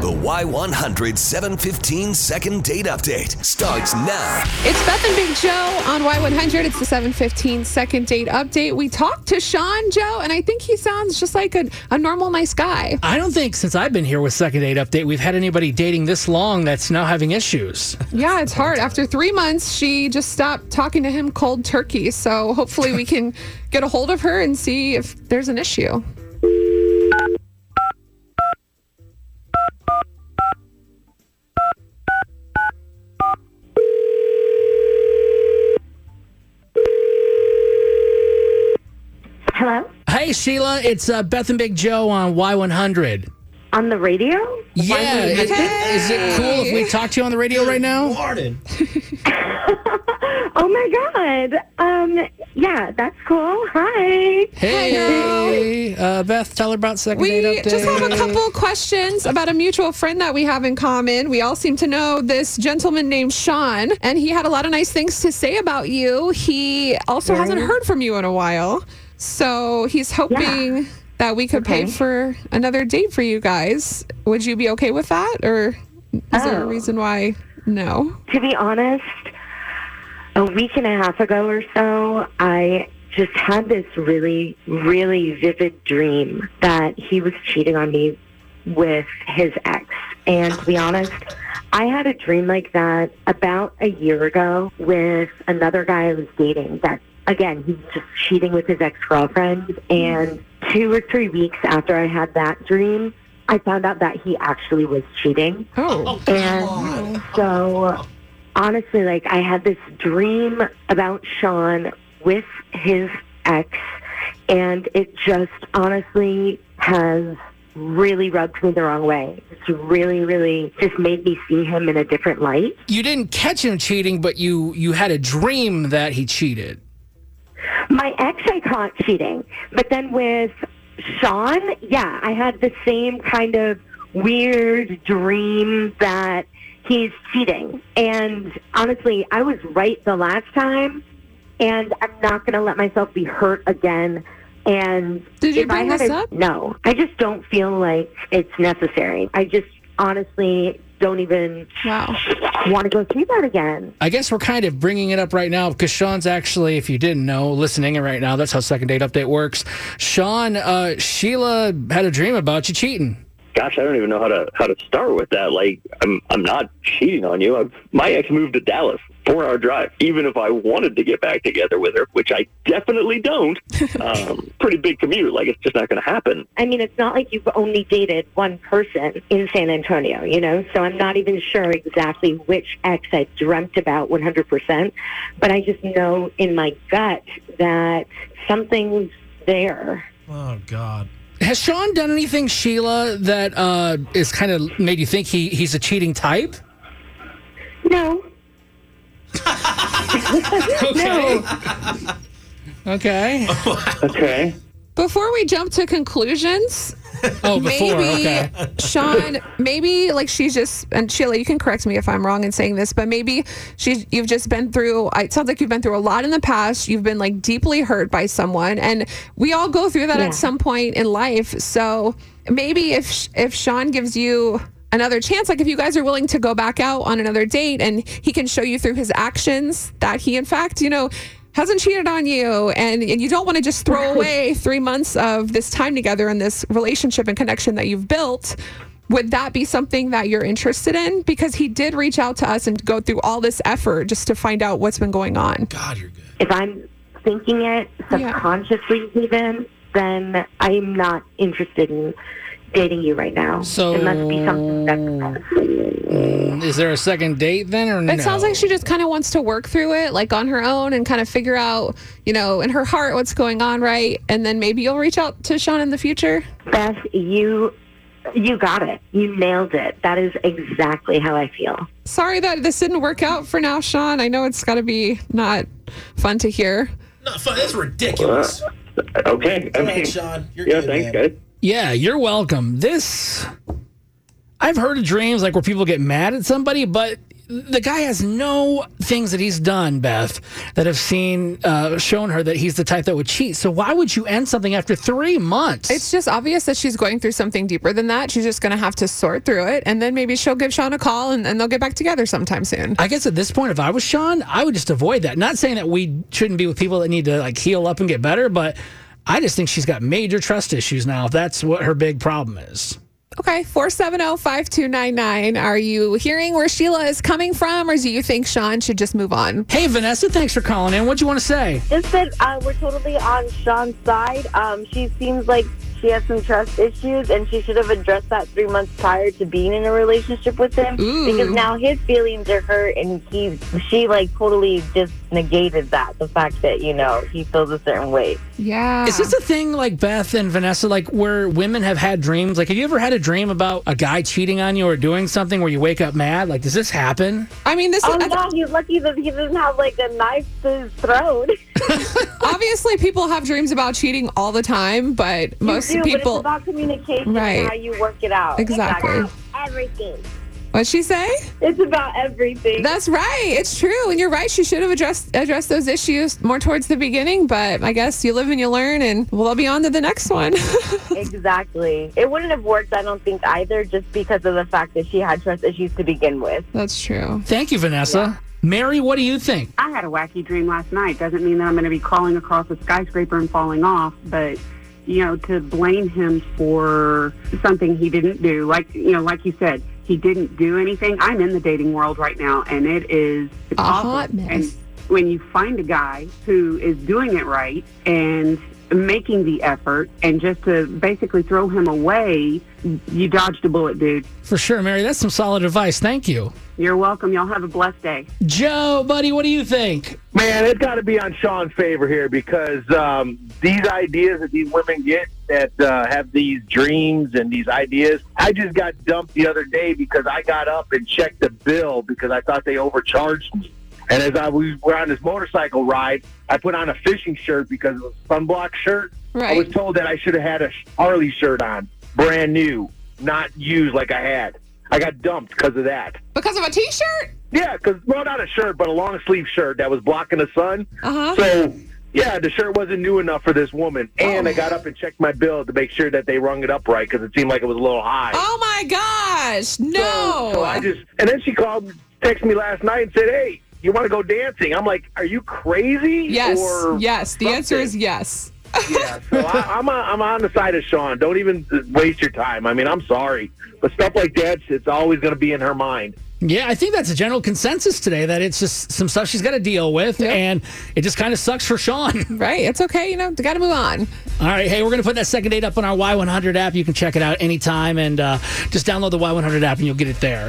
The Y100 715 second date update starts now. It's Beth and Big Joe on Y100. It's the 715 second date update. We talked to Sean Joe, and I think he sounds just like a, a normal, nice guy. I don't think since I've been here with Second Date Update, we've had anybody dating this long that's now having issues. Yeah, it's hard. After three months, she just stopped talking to him cold turkey. So hopefully we can get a hold of her and see if there's an issue. Sheila, it's uh, Beth and Big Joe on Y100. On the radio? Yeah, is, is it cool if we talk to you on the radio right now? Oh my God. Um, yeah, that's cool. Hi. Hey, uh, Beth, tell her about Second Date We Update. just have a couple questions about a mutual friend that we have in common. We all seem to know this gentleman named Sean, and he had a lot of nice things to say about you. He also hasn't heard from you in a while. So he's hoping that we could pay for another date for you guys. Would you be okay with that? Or is there a Oh. reason why no? To be honest, a week and a half ago or so, I just had this really, really vivid dream that he was cheating on me with his ex. And to be honest, I had a dream like that about a year ago with another guy I was dating that again, he's just cheating with his ex-girlfriend and two or three weeks after I had that dream, I found out that he actually was cheating. Oh, oh And so, honestly, like I had this dream about Sean with his ex, and it just honestly has really rubbed me the wrong way. It's really, really just made me see him in a different light. you didn't catch him cheating, but you you had a dream that he cheated. My ex I caught cheating, but then with Sean, yeah, I had the same kind of weird dream that he's cheating. And honestly, I was right the last time, and I'm not going to let myself be hurt again. And Did you bring this a- up? No, I just don't feel like it's necessary. I just honestly don't even wow. want to go through that again. I guess we're kind of bringing it up right now because Sean's actually, if you didn't know, listening in right now. That's how Second Date Update works. Sean, uh, Sheila had a dream about you cheating. gosh, I don't even know how to how to start with that. Like, I'm I'm not cheating on you. I've, my ex moved to Dallas, four hour drive. Even if I wanted to get back together with her, which I definitely don't, um, pretty big commute. Like, it's just not going to happen. I mean, it's not like you've only dated one person in San Antonio, you know? So I'm not even sure exactly which ex I dreamt about 100%. But I just know in my gut that something's there. Oh God. Has Sean done anything, Sheila, that uh, is kind of made you think he, he's a cheating type? No. Okay. Okay. Okay. Before we jump to conclusions, Oh, before. maybe Okay. Sean, maybe like she's just and Sheila, you can correct me if I'm wrong in saying this, but maybe she's you've just been through. It sounds like you've been through a lot in the past. You've been like deeply hurt by someone, and we all go through that Yeah. at some point in life. So maybe if if Sean gives you another chance. Like if you guys are willing to go back out on another date and he can show you through his actions that he in fact you know hasn't cheated on you and, and you don't want to just throw away three months of this time together and this relationship and connection that you've built would that be something that you're interested in? Because he did reach out to us and go through all this effort just to find out what's been going on. God, you're good. If I'm thinking it subconsciously, even, then I'm not interested in dating you right now. So- it must be something that's. Mm, is there a second date then, or no? It sounds like she just kind of wants to work through it, like on her own, and kind of figure out, you know, in her heart what's going on, right? And then maybe you'll reach out to Sean in the future. Beth, you you got it. You nailed it. That is exactly how I feel. Sorry that this didn't work out for now, Sean. I know it's got to be not fun to hear. Not fun. That's ridiculous. Uh, okay. I mean, ahead, Sean. You're yeah, good, thanks, man. guys. Yeah, you're welcome. This, I've heard of dreams like where people get mad at somebody, but the guy has no things that he's done, Beth, that have seen uh, shown her that he's the type that would cheat. So why would you end something after three months? It's just obvious that she's going through something deeper than that. She's just going to have to sort through it. And then maybe she'll give Sean a call and, and they'll get back together sometime soon. I guess at this point, if I was Sean, I would just avoid that. Not saying that we shouldn't be with people that need to like heal up and get better, but I just think she's got major trust issues now. If that's what her big problem is. Okay, 470 5299. Are you hearing where Sheila is coming from, or do you think Sean should just move on? Hey, Vanessa, thanks for calling in. What do you want to say? Just that uh, we're totally on Sean's side. Um, she seems like she has some trust issues, and she should have addressed that three months prior to being in a relationship with him. Ooh. Because now his feelings are hurt, and he, she like totally just negated that. The fact that you know he feels a certain way. Yeah. Is this a thing like Beth and Vanessa, like where women have had dreams? Like, have you ever had a dream about a guy cheating on you or doing something where you wake up mad? Like, does this happen? I mean, this Oh is no, he's lucky that he doesn't have like a knife to his throat. obviously people have dreams about cheating all the time, but most you do, but people. it's about communication Right. and how you work it out. Exactly. Everything. What'd she say? It's about everything. That's right. It's true, and you're right. She should have addressed addressed those issues more towards the beginning. But I guess you live and you learn, and we'll be on to the next one. Exactly. It wouldn't have worked, I don't think, either, just because of the fact that she had trust issues to begin with. That's true. Thank you, Vanessa. Mary, what do you think? I had a wacky dream last night. Doesn't mean that I'm going to be crawling across a skyscraper and falling off, but you know, to blame him for something he didn't do, like you know, like you said, he didn't do anything. I'm in the dating world right now, and it is it's A awful. hot mess. And when you find a guy who is doing it right and making the effort, and just to basically throw him away, you dodged a bullet, dude. For sure, Mary. That's some solid advice. Thank you. You're welcome. Y'all have a blessed day. Joe, buddy, what do you think? Man, it's got to be on Sean's favor here because um, these ideas that these women get that uh, have these dreams and these ideas. I just got dumped the other day because I got up and checked the bill because I thought they overcharged me. And as I we were on this motorcycle ride, I put on a fishing shirt because it was a sunblock shirt. I was told that I should have had a Harley shirt on, brand new, not used like I had. I got dumped because of that. Because of a T-shirt. Yeah, because well, not a shirt, but a long sleeve shirt that was blocking the sun. Uh huh. So yeah, the shirt wasn't new enough for this woman, and Oh. I got up and checked my bill to make sure that they rung it up right because it seemed like it was a little high. Oh my gosh! No. So I just and then she called, texted me last night and said, "Hey, you want to go dancing?" I'm like, "Are you crazy?" yes. Or Yes. The answer is yes. yeah. So I, I'm on, I'm on the side of Sean. Don't even waste your time. I mean, I'm sorry, but stuff like that, it's always going to be in her mind. Yeah, I think that's a general consensus today that it's just some stuff she's got to deal with, Yep. and it just kind of sucks for Sean. Right. It's okay. You know, got to move on. All right, hey, we're going to put that second date up on our Y100 app. You can check it out anytime and uh, just download the Y100 app and you'll get it there.